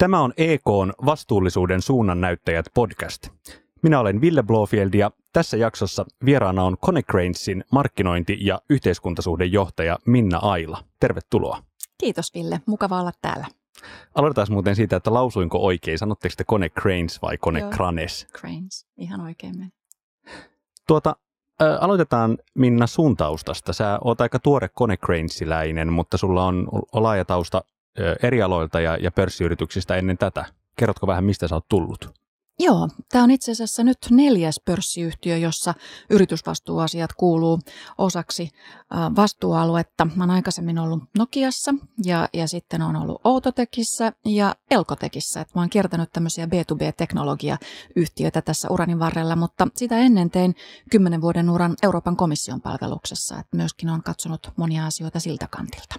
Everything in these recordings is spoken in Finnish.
Tämä on EKn vastuullisuuden suunnannäyttäjät podcast. Minä olen Ville Blofield ja tässä jaksossa vieraana on Konecranesin markkinointi- ja yhteiskuntasuhdejohtaja Minna Aila. Tervetuloa. Kiitos Ville, mukava olla täällä. Aloitetaan muuten siitä, että lausuinko oikein. Sanotteko te Kone Cranes vai Joo, Cranes? Ihan oikein meni. Tuota, ä, aloitetaan Minna sun taustasta. Sä oot aika tuore Kone Cranesiläinen, mutta sulla on laaja tausta eri aloilta ja, ja pörssiyrityksistä ennen tätä. Kerrotko vähän, mistä sä oot tullut? Joo, tämä on itse asiassa nyt neljäs pörssiyhtiö, jossa yritysvastuuasiat kuuluu osaksi vastuualuetta. Mä oon aikaisemmin ollut Nokiassa ja, ja sitten on ollut Outotekissä ja Elkotekissä. Et mä oon kiertänyt tämmöisiä B2B-teknologiayhtiöitä tässä uranin varrella, mutta sitä ennen tein kymmenen vuoden uran Euroopan komission palveluksessa. Et myöskin on katsonut monia asioita siltä kantilta.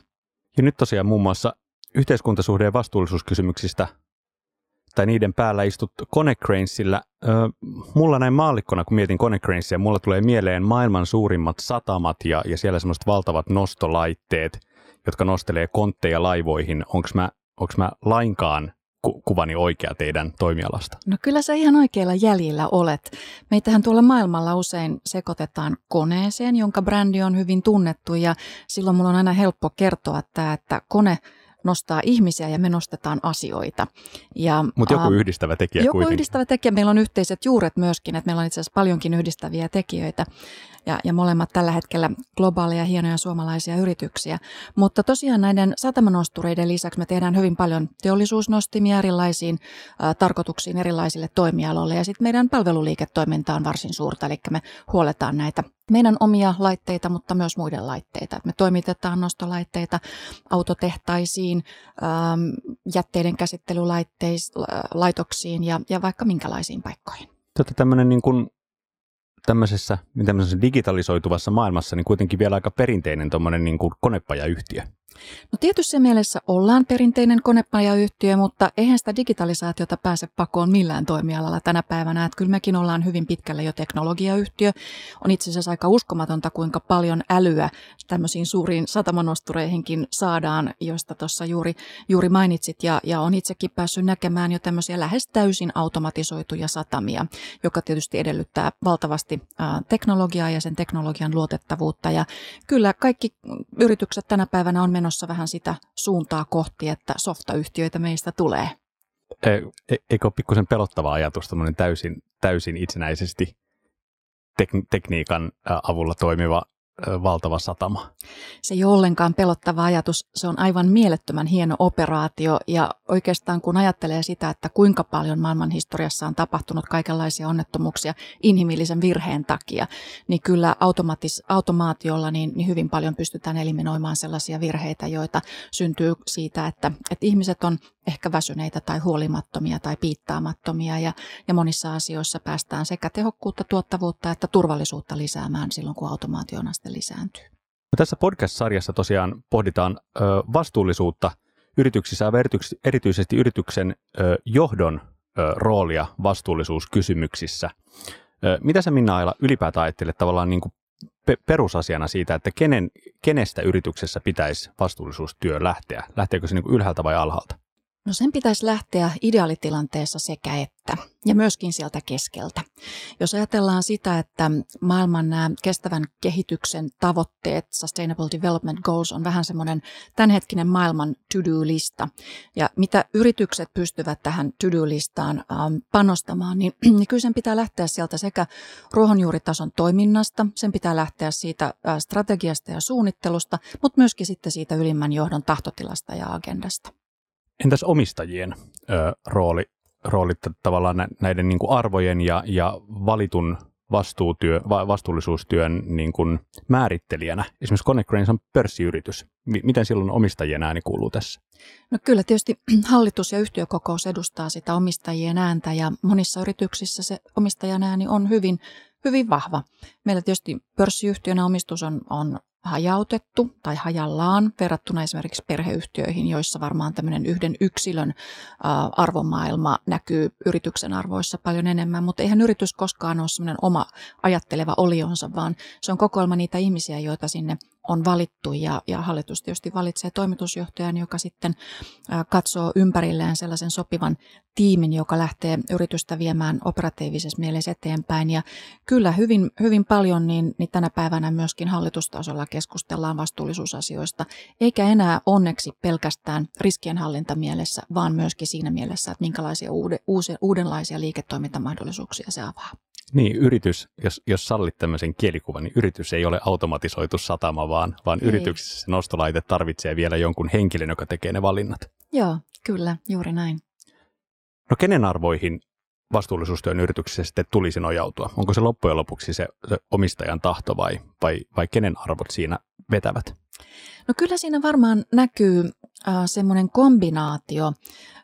Ja nyt tosiaan muun muassa yhteiskuntasuhde- ja vastuullisuuskysymyksistä tai niiden päällä istut Konecranesillä. mulla näin maallikkona, kun mietin Konecranesia, mulla tulee mieleen maailman suurimmat satamat ja, ja siellä semmoiset valtavat nostolaitteet, jotka nostelee kontteja laivoihin. Onko mä, onks mä lainkaan ku, kuvani oikea teidän toimialasta? No kyllä sä ihan oikealla jäljellä olet. Meitähän tuolla maailmalla usein sekoitetaan koneeseen, jonka brändi on hyvin tunnettu ja silloin mulla on aina helppo kertoa tämä, että kone – nostaa ihmisiä ja me nostetaan asioita. Mutta joku yhdistävä tekijä Joku kuitenkin. yhdistävä tekijä. Meillä on yhteiset juuret myöskin, että meillä on itse asiassa paljonkin yhdistäviä tekijöitä ja, ja molemmat tällä hetkellä globaaleja hienoja suomalaisia yrityksiä. Mutta tosiaan näiden satamanostureiden lisäksi me tehdään hyvin paljon teollisuusnostimia erilaisiin ä, tarkoituksiin erilaisille toimialoille ja sitten meidän palveluliiketoiminta on varsin suurta, eli me huoletaan näitä meidän omia laitteita, mutta myös muiden laitteita. Me toimitetaan nostolaitteita autotehtaisiin, jätteiden käsittelylaitoksiin ja, ja vaikka minkälaisiin paikkoihin. Tätä tämmöinen niin kuin tämmöisessä, tämmöisessä digitalisoituvassa maailmassa niin kuitenkin vielä aika perinteinen tuommoinen niin konepajayhtiö. No tietyssä mielessä ollaan perinteinen konepajayhtiö, mutta eihän sitä digitalisaatiota pääse pakoon millään toimialalla tänä päivänä. Että kyllä mekin ollaan hyvin pitkälle jo teknologiayhtiö. On itse asiassa aika uskomatonta, kuinka paljon älyä tämmöisiin suuriin satamanostureihinkin saadaan, joista tuossa juuri, juuri mainitsit. Ja, ja on itsekin päässyt näkemään jo tämmöisiä lähes täysin automatisoituja satamia, joka tietysti edellyttää valtavasti teknologiaa ja sen teknologian luotettavuutta. Ja kyllä kaikki yritykset tänä päivänä on menossa menossa vähän sitä suuntaa kohti, että softayhtiöitä meistä tulee. E, e, eikö ole pikkusen pelottava ajatus, täysin, täysin itsenäisesti tek- tekniikan avulla toimiva valtava satama. Se ei ole ollenkaan pelottava ajatus. Se on aivan mielettömän hieno operaatio ja oikeastaan kun ajattelee sitä, että kuinka paljon maailman historiassa on tapahtunut kaikenlaisia onnettomuuksia inhimillisen virheen takia, niin kyllä automatis, automaatiolla niin, niin hyvin paljon pystytään eliminoimaan sellaisia virheitä, joita syntyy siitä, että, että ihmiset on ehkä väsyneitä tai huolimattomia tai piittaamattomia ja, ja monissa asioissa päästään sekä tehokkuutta, tuottavuutta että turvallisuutta lisäämään silloin, kun automaatio on aste lisääntyy. No tässä podcast-sarjassa tosiaan pohditaan ö, vastuullisuutta yrityksissä ja erityisesti yrityksen ö, johdon ö, roolia vastuullisuuskysymyksissä. Ö, mitä sä Minna Aila ylipäätään ajattelet tavallaan niin kuin pe- perusasiana siitä, että kenen, kenestä yrityksessä pitäisi vastuullisuustyö lähteä? Lähteekö se niin kuin ylhäältä vai alhaalta? No sen pitäisi lähteä ideaalitilanteessa sekä että, ja myöskin sieltä keskeltä. Jos ajatellaan sitä, että maailman nämä kestävän kehityksen tavoitteet, Sustainable Development Goals, on vähän semmoinen tämänhetkinen maailman to-do-lista. Ja mitä yritykset pystyvät tähän to-do-listaan ähm, panostamaan, niin, niin kyllä sen pitää lähteä sieltä sekä ruohonjuuritason toiminnasta, sen pitää lähteä siitä äh, strategiasta ja suunnittelusta, mutta myöskin sitten siitä ylimmän johdon tahtotilasta ja agendasta. Entäs omistajien ö, rooli, rooli tavallaan näiden niin kuin arvojen ja, ja valitun vastuutyö, va, vastuullisuustyön niin kuin määrittelijänä? Esimerkiksi Connect on pörssiyritys. Miten silloin omistajien ääni kuuluu tässä? No kyllä tietysti hallitus ja yhtiökokous edustaa sitä omistajien ääntä ja monissa yrityksissä se omistajan ääni on hyvin, hyvin vahva. Meillä tietysti pörssiyhtiönä omistus on, on hajautettu tai hajallaan verrattuna esimerkiksi perheyhtiöihin, joissa varmaan tämmöinen yhden yksilön arvomaailma näkyy yrityksen arvoissa paljon enemmän, mutta eihän yritys koskaan ole semmoinen oma ajatteleva olionsa, vaan se on kokoelma niitä ihmisiä, joita sinne on valittu ja, ja hallitus tietysti valitsee toimitusjohtajan, joka sitten katsoo ympärilleen sellaisen sopivan tiimin, joka lähtee yritystä viemään operatiivisessa mielessä eteenpäin. Ja kyllä hyvin, hyvin paljon niin, niin tänä päivänä myöskin hallitustasolla keskustellaan vastuullisuusasioista, eikä enää onneksi pelkästään riskienhallintamielessä, vaan myöskin siinä mielessä, että minkälaisia uude, uusia, uudenlaisia liiketoimintamahdollisuuksia se avaa. Niin, yritys, jos, jos sallit tämmöisen kielikuvan, niin yritys ei ole automatisoitu satama, vaan, vaan yrityksessä se nostolaite tarvitsee vielä jonkun henkilön, joka tekee ne valinnat. Joo, kyllä, juuri näin. No kenen arvoihin vastuullisuustyön yrityksessä sitten tulisi nojautua? Onko se loppujen lopuksi se, se omistajan tahto vai, vai, vai kenen arvot siinä vetävät? No kyllä siinä varmaan näkyy äh, semmoinen kombinaatio.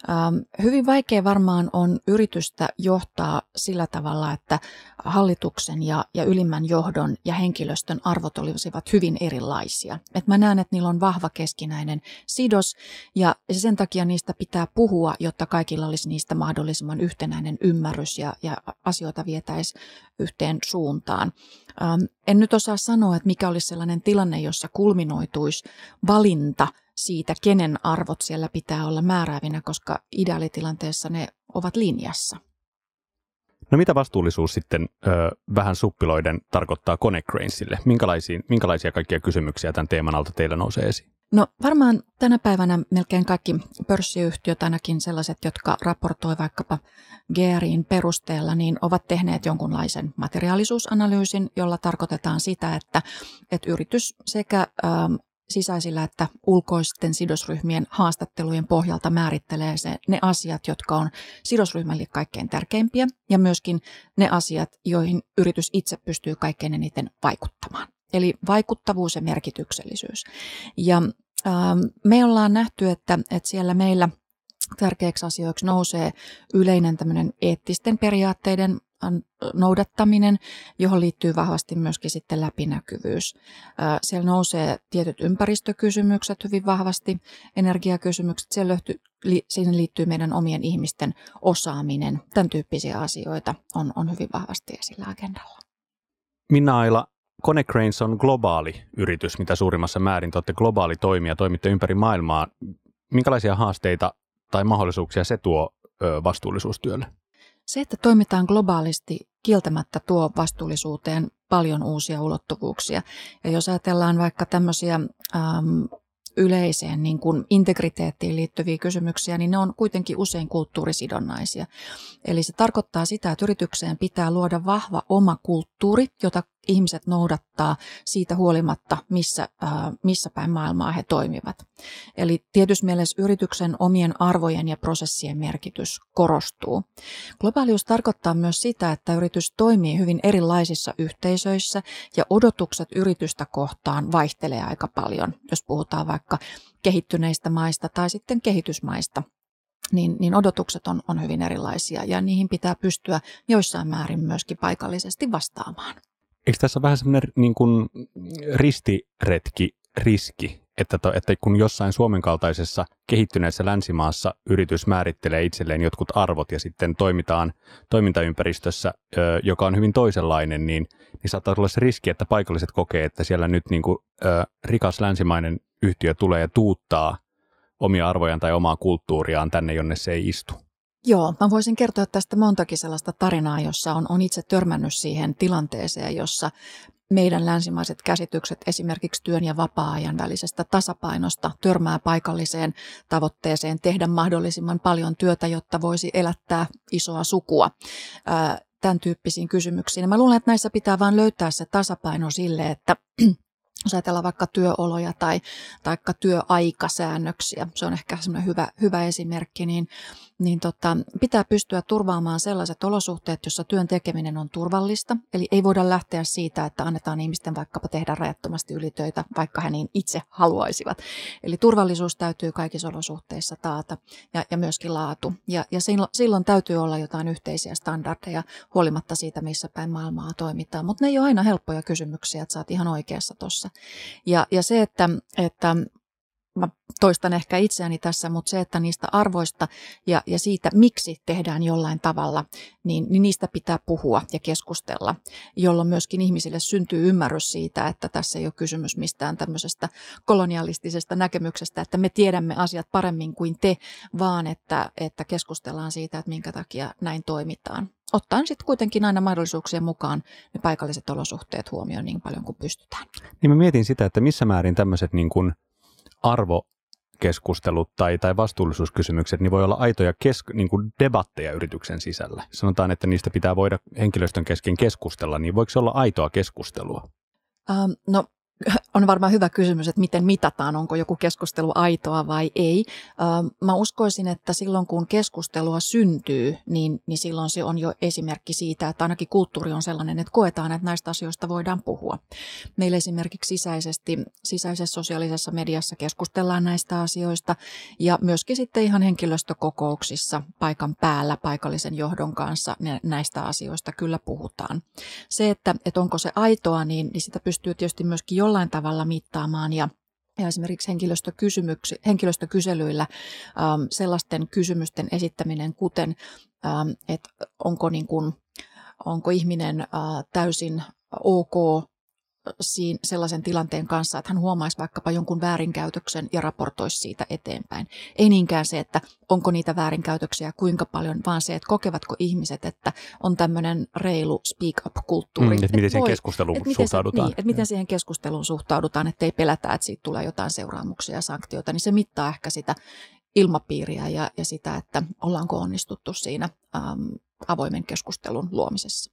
Ähm, hyvin vaikea varmaan on yritystä johtaa sillä tavalla, että hallituksen ja, ja ylimmän johdon ja henkilöstön arvot olisivat hyvin erilaisia. Et mä näen, että niillä on vahva keskinäinen sidos ja sen takia niistä pitää puhua, jotta kaikilla olisi niistä mahdollisimman yhtenäinen ymmärrys ja, ja asioita vietäisi yhteen suuntaan. Ähm, en nyt osaa sanoa, että mikä olisi sellainen tilanne, jossa kulminoituisi valinta siitä, kenen arvot siellä pitää olla määräävinä, koska ideaalitilanteessa ne ovat linjassa. No mitä vastuullisuus sitten ö, vähän suppiloiden tarkoittaa Konecrainsille? Minkälaisia, minkälaisia kaikkia kysymyksiä tämän teeman alta teillä nousee esiin? No varmaan tänä päivänä melkein kaikki pörssiyhtiöt, ainakin sellaiset, jotka raportoi vaikkapa GRIin perusteella, niin ovat tehneet jonkunlaisen materiaalisuusanalyysin, jolla tarkoitetaan sitä, että, että yritys sekä ähm, sisäisillä että ulkoisten sidosryhmien haastattelujen pohjalta määrittelee se, ne asiat, jotka on sidosryhmälle kaikkein tärkeimpiä ja myöskin ne asiat, joihin yritys itse pystyy kaikkein eniten vaikuttamaan. Eli vaikuttavuus ja merkityksellisyys. Ja ähm, me ollaan nähty, että, että siellä meillä tärkeiksi asioiksi nousee yleinen tämmöinen eettisten periaatteiden noudattaminen, johon liittyy vahvasti myöskin sitten läpinäkyvyys. Siellä nousee tietyt ympäristökysymykset hyvin vahvasti, energiakysymykset, siellä löytyy, siihen liittyy meidän omien ihmisten osaaminen, tämän tyyppisiä asioita on, on hyvin vahvasti esillä agendalla. Minna Aila, Konecranes on globaali yritys, mitä suurimmassa määrin te olette globaali toimija, toimitte ympäri maailmaa. Minkälaisia haasteita tai mahdollisuuksia se tuo vastuullisuustyölle? Se, että toimitaan globaalisti, kieltämättä tuo vastuullisuuteen paljon uusia ulottuvuuksia. Ja jos ajatellaan vaikka tämmöisiä ähm, yleiseen niin kuin integriteettiin liittyviä kysymyksiä, niin ne on kuitenkin usein kulttuurisidonnaisia. Eli se tarkoittaa sitä, että yritykseen pitää luoda vahva oma kulttuuri, jota ihmiset noudattaa siitä huolimatta, missä, äh, missä päin maailmaa he toimivat. Eli tietysti mielessä yrityksen omien arvojen ja prosessien merkitys korostuu. Globaalius tarkoittaa myös sitä, että yritys toimii hyvin erilaisissa yhteisöissä ja odotukset yritystä kohtaan vaihtelee aika paljon, jos puhutaan vaikka kehittyneistä maista tai sitten kehitysmaista niin, niin odotukset on, on hyvin erilaisia ja niihin pitää pystyä joissain määrin myöskin paikallisesti vastaamaan. Eikö tässä ole vähän semmoinen niin kuin ristiretki, riski, että, to, että kun jossain Suomen kaltaisessa kehittyneessä länsimaassa yritys määrittelee itselleen jotkut arvot ja sitten toimitaan toimintaympäristössä, joka on hyvin toisenlainen, niin, niin saattaa tulla se riski, että paikalliset kokee, että siellä nyt niin kuin, rikas länsimainen yhtiö tulee ja tuuttaa omia arvojaan tai omaa kulttuuriaan tänne, jonne se ei istu. Joo, mä voisin kertoa tästä montakin sellaista tarinaa, jossa on, on itse törmännyt siihen tilanteeseen, jossa meidän länsimaiset käsitykset esimerkiksi työn ja vapaa-ajan välisestä tasapainosta törmää paikalliseen tavoitteeseen tehdä mahdollisimman paljon työtä, jotta voisi elättää isoa sukua. Tämän tyyppisiin kysymyksiin. mä luulen, että näissä pitää vain löytää se tasapaino sille, että jos ajatellaan vaikka työoloja tai taikka työaikasäännöksiä, se on ehkä semmoinen hyvä, hyvä esimerkki, niin, niin tota, pitää pystyä turvaamaan sellaiset olosuhteet, jossa työn tekeminen on turvallista. Eli ei voida lähteä siitä, että annetaan ihmisten vaikkapa tehdä rajattomasti ylitöitä, vaikka he niin itse haluaisivat. Eli turvallisuus täytyy kaikissa olosuhteissa taata ja, ja myöskin laatu. Ja, ja silloin, täytyy olla jotain yhteisiä standardeja huolimatta siitä, missä päin maailmaa toimitaan. Mutta ne ei ole aina helppoja kysymyksiä, että sä oot ihan oikeassa tuossa. Ja, ja se, että, että mä toistan ehkä itseäni tässä, mutta se, että niistä arvoista ja, ja siitä, miksi tehdään jollain tavalla, niin, niin niistä pitää puhua ja keskustella, jolloin myöskin ihmisille syntyy ymmärrys siitä, että tässä ei ole kysymys mistään tämmöisestä kolonialistisesta näkemyksestä, että me tiedämme asiat paremmin kuin te, vaan että, että keskustellaan siitä, että minkä takia näin toimitaan. Ottaen sitten kuitenkin aina mahdollisuuksien mukaan ne paikalliset olosuhteet huomioon niin paljon kuin pystytään. Niin mä mietin sitä, että missä määrin tämmöiset niin kuin – arvokeskustelut tai, tai vastuullisuuskysymykset, niin voi olla aitoja kesk, niin kuin debatteja yrityksen sisällä. Sanotaan, että niistä pitää voida henkilöstön kesken keskustella, niin voiko se olla aitoa keskustelua? Um, no on varmaan hyvä kysymys, että miten mitataan, onko joku keskustelu aitoa vai ei. Mä uskoisin, että silloin kun keskustelua syntyy, niin, niin silloin se on jo esimerkki siitä, että ainakin kulttuuri on sellainen, että koetaan, että näistä asioista voidaan puhua. Meillä esimerkiksi sisäisesti, sisäisessä sosiaalisessa mediassa keskustellaan näistä asioista ja myöskin sitten ihan henkilöstökokouksissa paikan päällä paikallisen johdon kanssa näistä asioista kyllä puhutaan. Se, että, että onko se aitoa, niin, niin sitä pystyy tietysti myöskin jollain tavalla mittaamaan ja ja esimerkiksi henkilöstökyselyillä ähm, sellaisten kysymysten esittäminen, kuten ähm, että onko, niin kuin, onko ihminen äh, täysin ok siinä sellaisen tilanteen kanssa, että hän huomaisi vaikkapa jonkun väärinkäytöksen ja raportoisi siitä eteenpäin. Ei niinkään se, että onko niitä väärinkäytöksiä kuinka paljon, vaan se, että kokevatko ihmiset, että on tämmöinen reilu speak up-kulttuuri. Mm, että miten siihen keskusteluun että suhtaudutaan. Niin, että miten siihen keskusteluun suhtaudutaan, että ei pelätä, että siitä tulee jotain seuraamuksia ja sanktioita, niin se mittaa ehkä sitä ilmapiiriä ja, ja sitä, että ollaanko onnistuttu siinä äm, avoimen keskustelun luomisessa.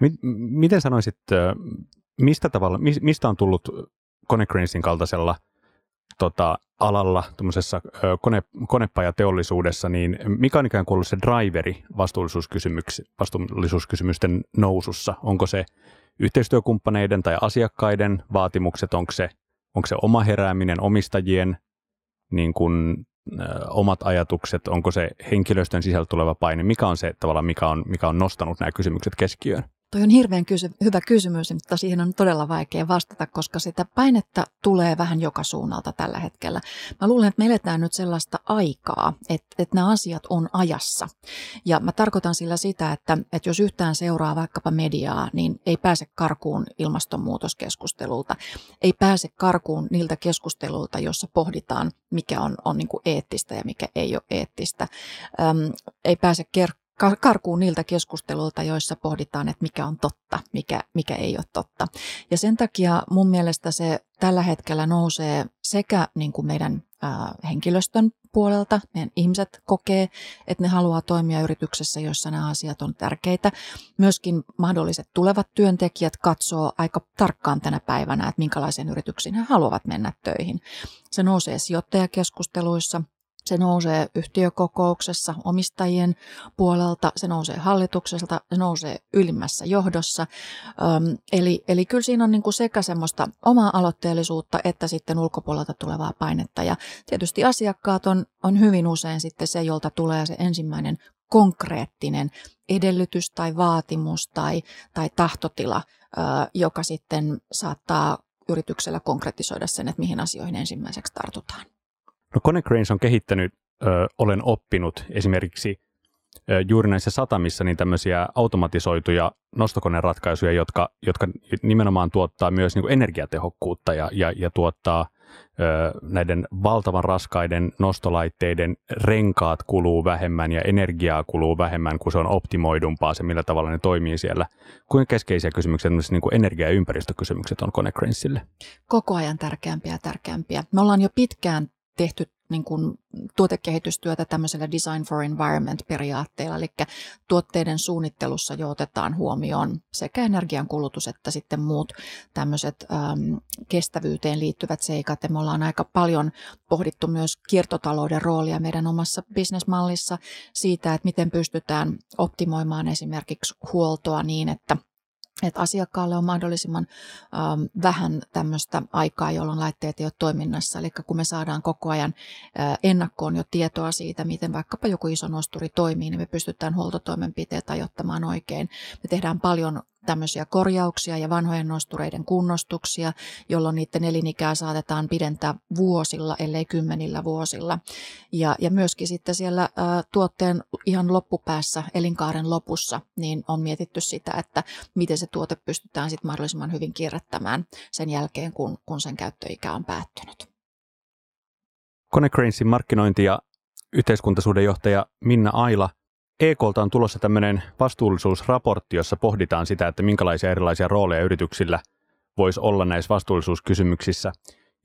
No, miten sanoisit mistä, tavalla, mistä on tullut Konecranesin kaltaisella tota, alalla, tuommoisessa kone, konepajateollisuudessa, niin mikä on ikään kuin ollut se driveri vastuullisuuskysymysten nousussa? Onko se yhteistyökumppaneiden tai asiakkaiden vaatimukset, onko se, onko se oma herääminen, omistajien niin kuin, ö, omat ajatukset, onko se henkilöstön sisältä tuleva paine, mikä on se tavalla, mikä on, mikä on nostanut nämä kysymykset keskiöön? Toi on hirveän kysy- hyvä kysymys, mutta siihen on todella vaikea vastata, koska sitä painetta tulee vähän joka suunnalta tällä hetkellä. Mä luulen, että me eletään nyt sellaista aikaa, että, että nämä asiat on ajassa. Ja mä tarkoitan sillä sitä, että, että jos yhtään seuraa vaikkapa mediaa, niin ei pääse karkuun ilmastonmuutoskeskustelulta. Ei pääse karkuun niiltä keskustelulta, jossa pohditaan, mikä on, on niin kuin eettistä ja mikä ei ole eettistä. Öm, ei pääse ker- karkuun niiltä keskusteluilta, joissa pohditaan, että mikä on totta, mikä, mikä ei ole totta. Ja sen takia mun mielestä se tällä hetkellä nousee sekä niin kuin meidän henkilöstön puolelta, meidän ihmiset kokee, että ne haluaa toimia yrityksessä, jossa nämä asiat on tärkeitä. Myöskin mahdolliset tulevat työntekijät katsoo aika tarkkaan tänä päivänä, että minkälaisiin yrityksiin he haluavat mennä töihin. Se nousee sijoittajakeskusteluissa – se nousee yhtiökokouksessa omistajien puolelta, se nousee hallitukselta, se nousee ylimmässä johdossa. Öm, eli, eli kyllä siinä on niin kuin sekä semmoista omaa aloitteellisuutta että sitten ulkopuolelta tulevaa painetta. Ja tietysti asiakkaat on, on hyvin usein sitten se, jolta tulee se ensimmäinen konkreettinen edellytys tai vaatimus tai, tai tahtotila, ö, joka sitten saattaa yrityksellä konkretisoida sen, että mihin asioihin ensimmäiseksi tartutaan. No Konecranes on kehittänyt, ö, olen oppinut esimerkiksi ö, juuri näissä satamissa niin tämmöisiä automatisoituja nostokoneratkaisuja, jotka, jotka nimenomaan tuottaa myös niin kuin energiatehokkuutta ja, ja, ja tuottaa ö, näiden valtavan raskaiden nostolaitteiden renkaat kuluu vähemmän ja energiaa kuluu vähemmän, kun se on optimoidumpaa se, millä tavalla ne toimii siellä. Kuinka keskeisiä kysymyksiä niin kuin energia- ja ympäristökysymykset on Konecranesille? Koko ajan tärkeämpiä ja tärkeämpiä. Me ollaan jo pitkään tehty niin kuin tuotekehitystyötä tämmöisellä Design for Environment-periaatteella, eli tuotteiden suunnittelussa jo otetaan huomioon sekä energiankulutus että sitten muut tämmöiset äm, kestävyyteen liittyvät seikat. Ja me ollaan aika paljon pohdittu myös kiertotalouden roolia meidän omassa bisnesmallissa siitä, että miten pystytään optimoimaan esimerkiksi huoltoa niin, että että asiakkaalle on mahdollisimman ähm, vähän tämmöistä aikaa, jolloin laitteet ei ole toiminnassa. Eli kun me saadaan koko ajan äh, ennakkoon jo tietoa siitä, miten vaikkapa joku iso nosturi toimii, niin me pystytään huoltotoimenpiteet ajoittamaan oikein. Me tehdään paljon tämmöisiä korjauksia ja vanhojen nostureiden kunnostuksia, jolloin niiden elinikää saatetaan pidentää vuosilla, ellei kymmenillä vuosilla. Ja, ja myöskin sitten siellä ä, tuotteen ihan loppupäässä, elinkaaren lopussa, niin on mietitty sitä, että miten se tuote pystytään sitten mahdollisimman hyvin kierrättämään sen jälkeen, kun, kun sen käyttöikä on päättynyt. Konecranesin markkinointi- ja yhteiskuntasuhdejohtaja Minna Aila – EKlta on tulossa tämmöinen vastuullisuusraportti, jossa pohditaan sitä, että minkälaisia erilaisia rooleja yrityksillä voisi olla näissä vastuullisuuskysymyksissä.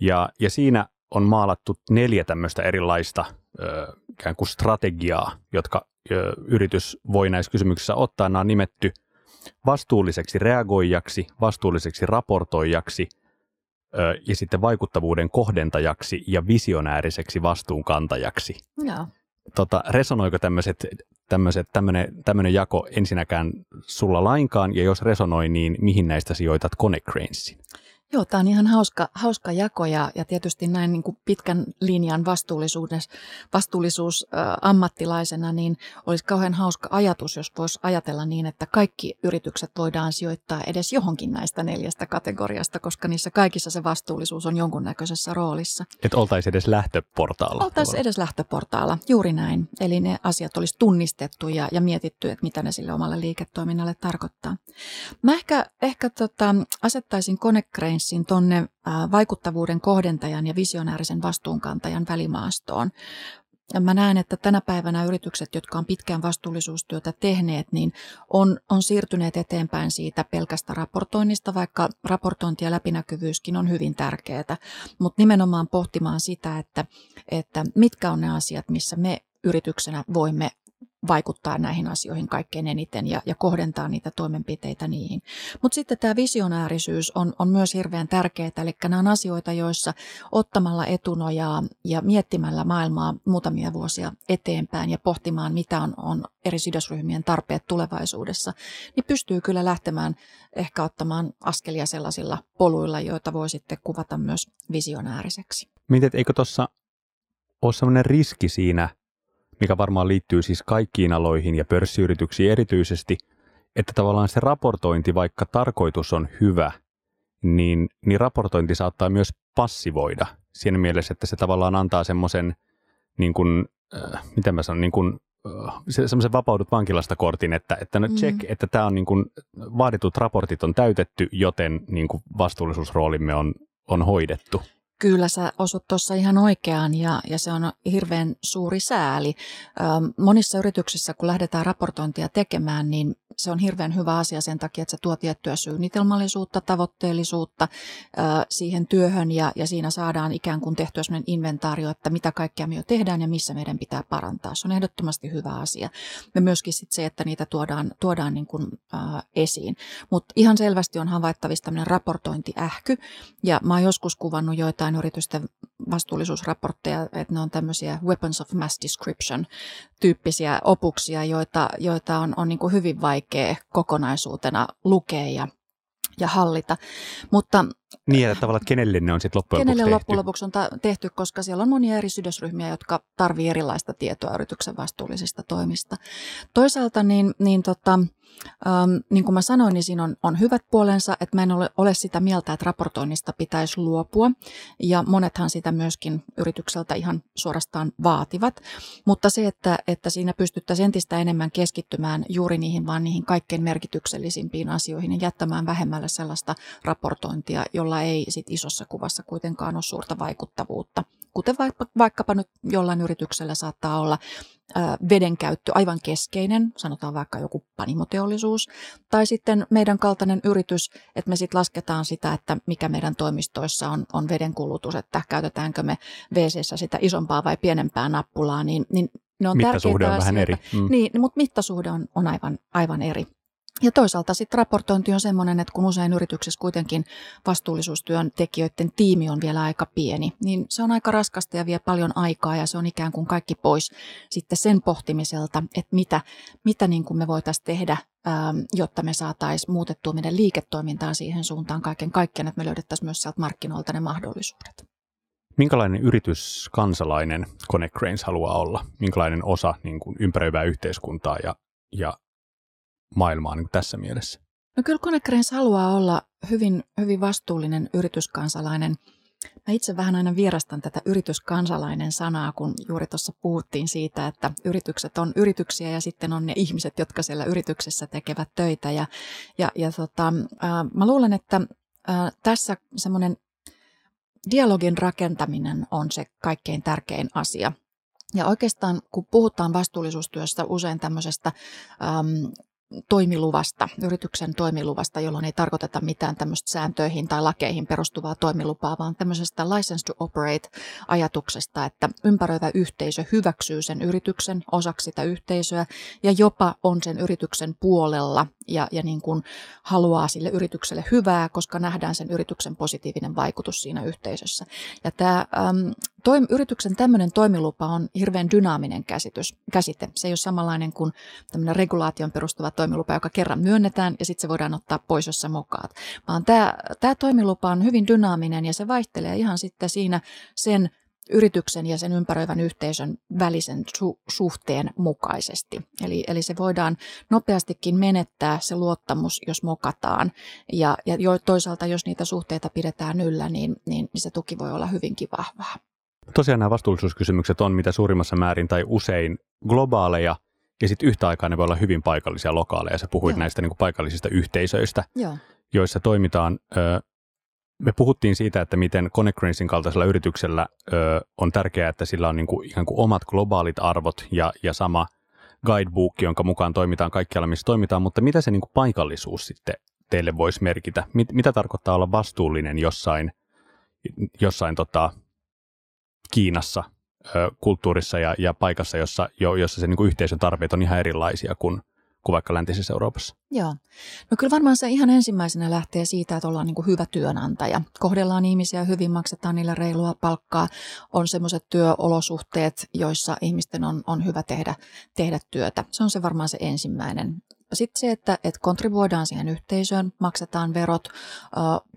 Ja, ja siinä on maalattu neljä tämmöistä erilaista ö, ikään kuin strategiaa, jotka ö, yritys voi näissä kysymyksissä ottaa. Nämä on nimetty vastuulliseksi reagoijaksi, vastuulliseksi raportoijaksi ö, ja sitten vaikuttavuuden kohdentajaksi ja visionääriseksi vastuunkantajaksi. Joo. Tota, resonoiko tämmöiset tämmöiset, tämmöinen, jako ensinnäkään sulla lainkaan, ja jos resonoi, niin mihin näistä sijoitat Konecranesin? Joo, tämä on ihan hauska, hauska jako ja, ja tietysti näin niin kuin pitkän linjan vastuullisuus, vastuullisuus äh, ammattilaisena, niin olisi kauhean hauska ajatus, jos voisi ajatella niin, että kaikki yritykset voidaan sijoittaa edes johonkin näistä neljästä kategoriasta, koska niissä kaikissa se vastuullisuus on jonkunnäköisessä roolissa. Että oltaisiin edes lähtöportaalla. Oltaisiin edes lähtöportaalla, juuri näin. Eli ne asiat olisi tunnistettu ja, ja mietitty, että mitä ne sille omalle liiketoiminnalle tarkoittaa. Mä ehkä, ehkä tota, asettaisin Konecrane balanssin tonne vaikuttavuuden kohdentajan ja visionäärisen vastuunkantajan välimaastoon. Mä näen, että tänä päivänä yritykset, jotka on pitkään vastuullisuustyötä tehneet, niin on, on siirtyneet eteenpäin siitä pelkästä raportoinnista, vaikka raportointi ja läpinäkyvyyskin on hyvin tärkeää, mutta nimenomaan pohtimaan sitä, että, että mitkä on ne asiat, missä me yrityksenä voimme vaikuttaa näihin asioihin kaikkein eniten ja, ja kohdentaa niitä toimenpiteitä niihin. Mutta sitten tämä visionäärisyys on, on myös hirveän tärkeää, eli nämä on asioita, joissa ottamalla etunojaa ja miettimällä maailmaa muutamia vuosia eteenpäin ja pohtimaan, mitä on, on eri sidosryhmien tarpeet tulevaisuudessa, niin pystyy kyllä lähtemään ehkä ottamaan askelia sellaisilla poluilla, joita voi sitten kuvata myös visionääriseksi. Mietit, eikö tuossa ole sellainen riski siinä – mikä varmaan liittyy siis kaikkiin aloihin ja pörssiyrityksiin erityisesti, että tavallaan se raportointi, vaikka tarkoitus on hyvä, niin, niin raportointi saattaa myös passivoida siinä mielessä, että se tavallaan antaa semmoisen, niin kuin, äh, miten mä sanon, niin kuin, äh, semmoisen vapaudut vankilasta kortin, että, että no check, mm. että tämä on niin kuin, vaaditut raportit on täytetty, joten niin kuin vastuullisuusroolimme on, on hoidettu. Kyllä sä osut tuossa ihan oikeaan ja, ja se on hirveän suuri sääli. monissa yrityksissä, kun lähdetään raportointia tekemään, niin se on hirveän hyvä asia sen takia, että se tuo tiettyä suunnitelmallisuutta, tavoitteellisuutta siihen työhön ja, ja siinä saadaan ikään kuin tehtyä sellainen inventaario, että mitä kaikkea me jo tehdään ja missä meidän pitää parantaa. Se on ehdottomasti hyvä asia. Ja myöskin sit se, että niitä tuodaan, tuodaan niin kuin, äh, esiin. Mutta ihan selvästi on havaittavissa tämmöinen raportointiähky ja mä oon joskus kuvannut joitain yritysten vastuullisuusraportteja, että ne on tämmöisiä weapons of mass description tyyppisiä opuksia, joita, joita on, on niin kuin hyvin vaikea kokonaisuutena lukea ja, ja hallita. Mutta niin, että tavallaan, että kenelle ne on sitten loppujen lopuksi Kenelle loppujen lopuksi on ta- tehty, koska siellä on monia eri sidosryhmiä, jotka tarvii erilaista tietoa yrityksen vastuullisista toimista. Toisaalta niin, niin tota, Ähm, niin kuin mä sanoin, niin siinä on, on hyvät puolensa, että mä en ole, ole sitä mieltä, että raportoinnista pitäisi luopua. Ja monethan sitä myöskin yritykseltä ihan suorastaan vaativat. Mutta se, että, että siinä pystyttäisiin entistä enemmän keskittymään juuri niihin vaan niihin kaikkein merkityksellisimpiin asioihin ja jättämään vähemmälle sellaista raportointia, jolla ei sit isossa kuvassa kuitenkaan ole suurta vaikuttavuutta kuten vaikkapa nyt jollain yrityksellä saattaa olla veden käyttö aivan keskeinen, sanotaan vaikka joku panimoteollisuus, tai sitten meidän kaltainen yritys, että me sitten lasketaan sitä, että mikä meidän toimistoissa on, on veden kulutus, että käytetäänkö me wc sitä isompaa vai pienempää nappulaa, niin, niin ne on mittasuhde on vähän eri. Mm. Niin, mutta mittasuhde on, on aivan, aivan eri. Ja toisaalta sitten raportointi on sellainen, että kun usein yrityksessä kuitenkin vastuullisuustyön tekijöiden tiimi on vielä aika pieni, niin se on aika raskasta ja vie paljon aikaa ja se on ikään kuin kaikki pois sitten sen pohtimiselta, että mitä, mitä niin kuin me voitaisiin tehdä, ähm, jotta me saataisiin muutettua meidän liiketoimintaa siihen suuntaan kaiken kaikkiaan, että me löydettäisiin myös sieltä markkinoilta ne mahdollisuudet. Minkälainen yritys kansalainen Connect Cranes haluaa olla? Minkälainen osa niin kuin ympäröivää yhteiskuntaa ja, ja maailmaa niin tässä mielessä? No kyllä Konecranes haluaa olla hyvin, hyvin vastuullinen yrityskansalainen. Mä itse vähän aina vierastan tätä yrityskansalainen sanaa, kun juuri tuossa puhuttiin siitä, että yritykset on yrityksiä ja sitten on ne ihmiset, jotka siellä yrityksessä tekevät töitä. Ja, ja, ja tota, äh, mä luulen, että äh, tässä semmoinen dialogin rakentaminen on se kaikkein tärkein asia. Ja oikeastaan kun puhutaan vastuullisuustyössä usein tämmöisestä äm, toimiluvasta, yrityksen toimiluvasta, jolloin ei tarkoiteta mitään tämmöistä sääntöihin tai lakeihin perustuvaa toimilupaa, vaan tämmöisestä license to operate ajatuksesta, että ympäröivä yhteisö hyväksyy sen yrityksen osaksi sitä yhteisöä ja jopa on sen yrityksen puolella ja, ja niin kuin haluaa sille yritykselle hyvää, koska nähdään sen yrityksen positiivinen vaikutus siinä yhteisössä. Ja tämä äm, toim, yrityksen tämmöinen toimilupa on hirveän dynaaminen käsitys, käsite. Se ei ole samanlainen kuin tämmöinen regulaation perustuva toimilupa, joka kerran myönnetään ja sitten se voidaan ottaa pois, jos sä mokaat. Vaan tämä, tämä toimilupa on hyvin dynaaminen ja se vaihtelee ihan sitten siinä sen yrityksen ja sen ympäröivän yhteisön välisen su- suhteen mukaisesti. Eli, eli se voidaan nopeastikin menettää se luottamus, jos mokataan. Ja, ja jo, toisaalta, jos niitä suhteita pidetään yllä, niin, niin, niin se tuki voi olla hyvinkin vahvaa. Tosiaan nämä vastuullisuuskysymykset on mitä suurimmassa määrin tai usein globaaleja, ja sitten yhtä aikaa ne voi olla hyvin paikallisia, lokaaleja. Sä puhuit Joo. näistä niin kuin paikallisista yhteisöistä, Joo. joissa toimitaan ö, me puhuttiin siitä, että miten Konecranesin kaltaisella yrityksellä ö, on tärkeää, että sillä on niin kuin, ihan kuin omat globaalit arvot ja, ja sama guidebook, jonka mukaan toimitaan kaikkialla, missä toimitaan, mutta mitä se niin kuin paikallisuus sitten teille voisi merkitä? Mit, mitä tarkoittaa olla vastuullinen jossain, jossain tota, Kiinassa ö, kulttuurissa ja, ja paikassa, jossa, jo, jossa se niin kuin yhteisön tarpeet on ihan erilaisia kuin kuin vaikka läntisessä Euroopassa? Joo. No kyllä varmaan se ihan ensimmäisenä lähtee siitä, että ollaan niin kuin hyvä työnantaja. Kohdellaan ihmisiä hyvin, maksetaan niille reilua palkkaa. On semmoiset työolosuhteet, joissa ihmisten on, on hyvä tehdä, tehdä työtä. Se on se varmaan se ensimmäinen sitten se, että, että kontribuoidaan siihen yhteisöön, maksetaan verot,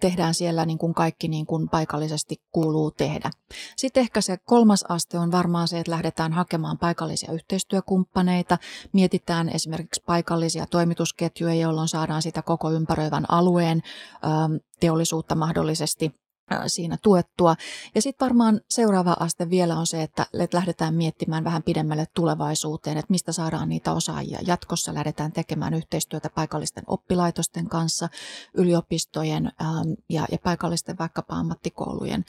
tehdään siellä niin kuin kaikki niin kuin paikallisesti kuuluu tehdä. Sitten ehkä se kolmas aste on varmaan se, että lähdetään hakemaan paikallisia yhteistyökumppaneita, mietitään esimerkiksi paikallisia toimitusketjuja, jolloin saadaan sitä koko ympäröivän alueen teollisuutta mahdollisesti siinä tuettua. Ja sitten varmaan seuraava aste vielä on se, että lähdetään miettimään vähän pidemmälle tulevaisuuteen, että mistä saadaan niitä osaajia. Jatkossa lähdetään tekemään yhteistyötä paikallisten oppilaitosten kanssa, yliopistojen ja, ja paikallisten vaikkapa ammattikoulujen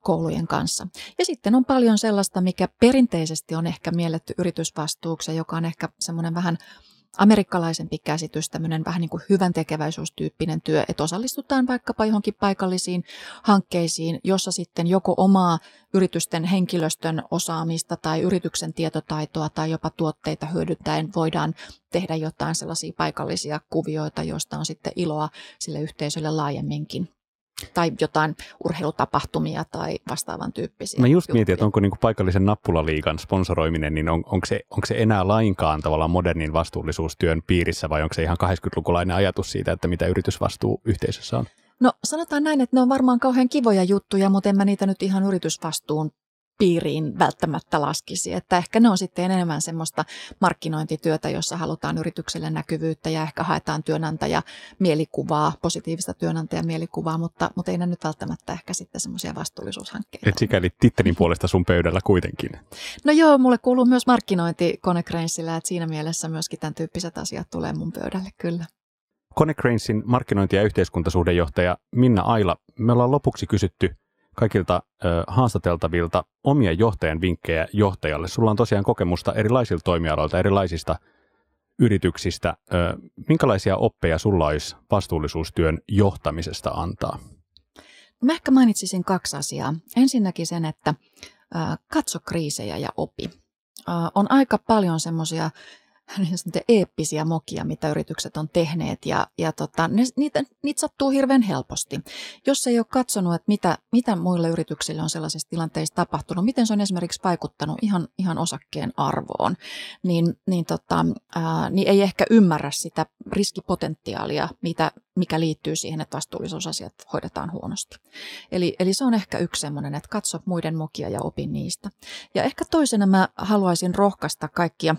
koulujen kanssa. Ja sitten on paljon sellaista, mikä perinteisesti on ehkä mielletty yritysvastuuksi, joka on ehkä semmoinen vähän amerikkalaisempi käsitys, tämmöinen vähän niin kuin hyvän tekeväisyystyyppinen työ, että osallistutaan vaikkapa johonkin paikallisiin hankkeisiin, jossa sitten joko omaa yritysten henkilöstön osaamista tai yrityksen tietotaitoa tai jopa tuotteita hyödyntäen voidaan tehdä jotain sellaisia paikallisia kuvioita, joista on sitten iloa sille yhteisölle laajemminkin tai jotain urheilutapahtumia tai vastaavan tyyppisiä. Mä just mietin, että onko niinku paikallisen nappulaliikan sponsoroiminen, niin on, onko, se, onko se enää lainkaan tavallaan modernin vastuullisuustyön piirissä vai onko se ihan 80-lukulainen ajatus siitä, että mitä yritysvastuu yhteisössä on? No sanotaan näin, että ne on varmaan kauhean kivoja juttuja, mutta en mä niitä nyt ihan yritysvastuun piiriin välttämättä laskisi. Että ehkä ne on sitten enemmän semmoista markkinointityötä, jossa halutaan yritykselle näkyvyyttä ja ehkä haetaan työnantaja mielikuvaa, positiivista työnantajamielikuvaa, mutta, mutta ei ne nyt välttämättä ehkä sitten semmoisia vastuullisuushankkeita. Et sikäli tittelin puolesta sun pöydällä kuitenkin. No joo, mulle kuuluu myös markkinointi Konecranesillä, että siinä mielessä myöskin tämän tyyppiset asiat tulee mun pöydälle kyllä. Konecranesin markkinointi- ja yhteiskuntasuhdejohtaja Minna Aila, me ollaan lopuksi kysytty – kaikilta ö, haastateltavilta omia johtajan vinkkejä johtajalle. Sulla on tosiaan kokemusta erilaisilta toimialoilta, erilaisista yrityksistä. Ö, minkälaisia oppeja sulla olisi vastuullisuustyön johtamisesta antaa? Mä ehkä mainitsisin kaksi asiaa. Ensinnäkin sen, että ö, katso kriisejä ja opi. Ö, on aika paljon semmoisia eeppisiä mokia, mitä yritykset on tehneet ja, ja tota, ne, niitä, niitä sattuu hirveän helposti. Jos ei ole katsonut, että mitä, mitä muille yrityksille on sellaisissa tilanteissa tapahtunut, miten se on esimerkiksi vaikuttanut ihan, ihan osakkeen arvoon, niin, niin, tota, ää, niin ei ehkä ymmärrä sitä riskipotentiaalia, mitä, mikä liittyy siihen, että vastuullisuusasiat hoidetaan huonosti. Eli, eli se on ehkä yksi sellainen, että katso muiden mokia ja opin niistä. Ja ehkä toisena mä haluaisin rohkaista kaikkia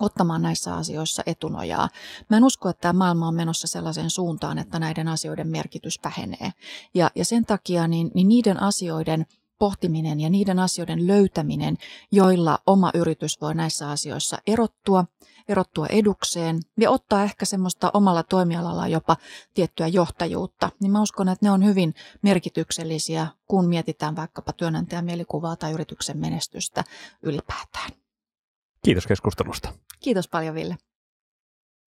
ottamaan näissä asioissa etunojaa. Mä en usko, että tämä maailma on menossa sellaiseen suuntaan, että näiden asioiden merkitys vähenee. Ja, ja sen takia niin, niin niiden asioiden pohtiminen ja niiden asioiden löytäminen, joilla oma yritys voi näissä asioissa erottua, erottua edukseen ja ottaa ehkä semmoista omalla toimialalla jopa tiettyä johtajuutta, niin mä uskon, että ne on hyvin merkityksellisiä, kun mietitään vaikkapa työnantajan mielikuvaa tai yrityksen menestystä ylipäätään. Kiitos keskustelusta. Kiitos paljon Ville.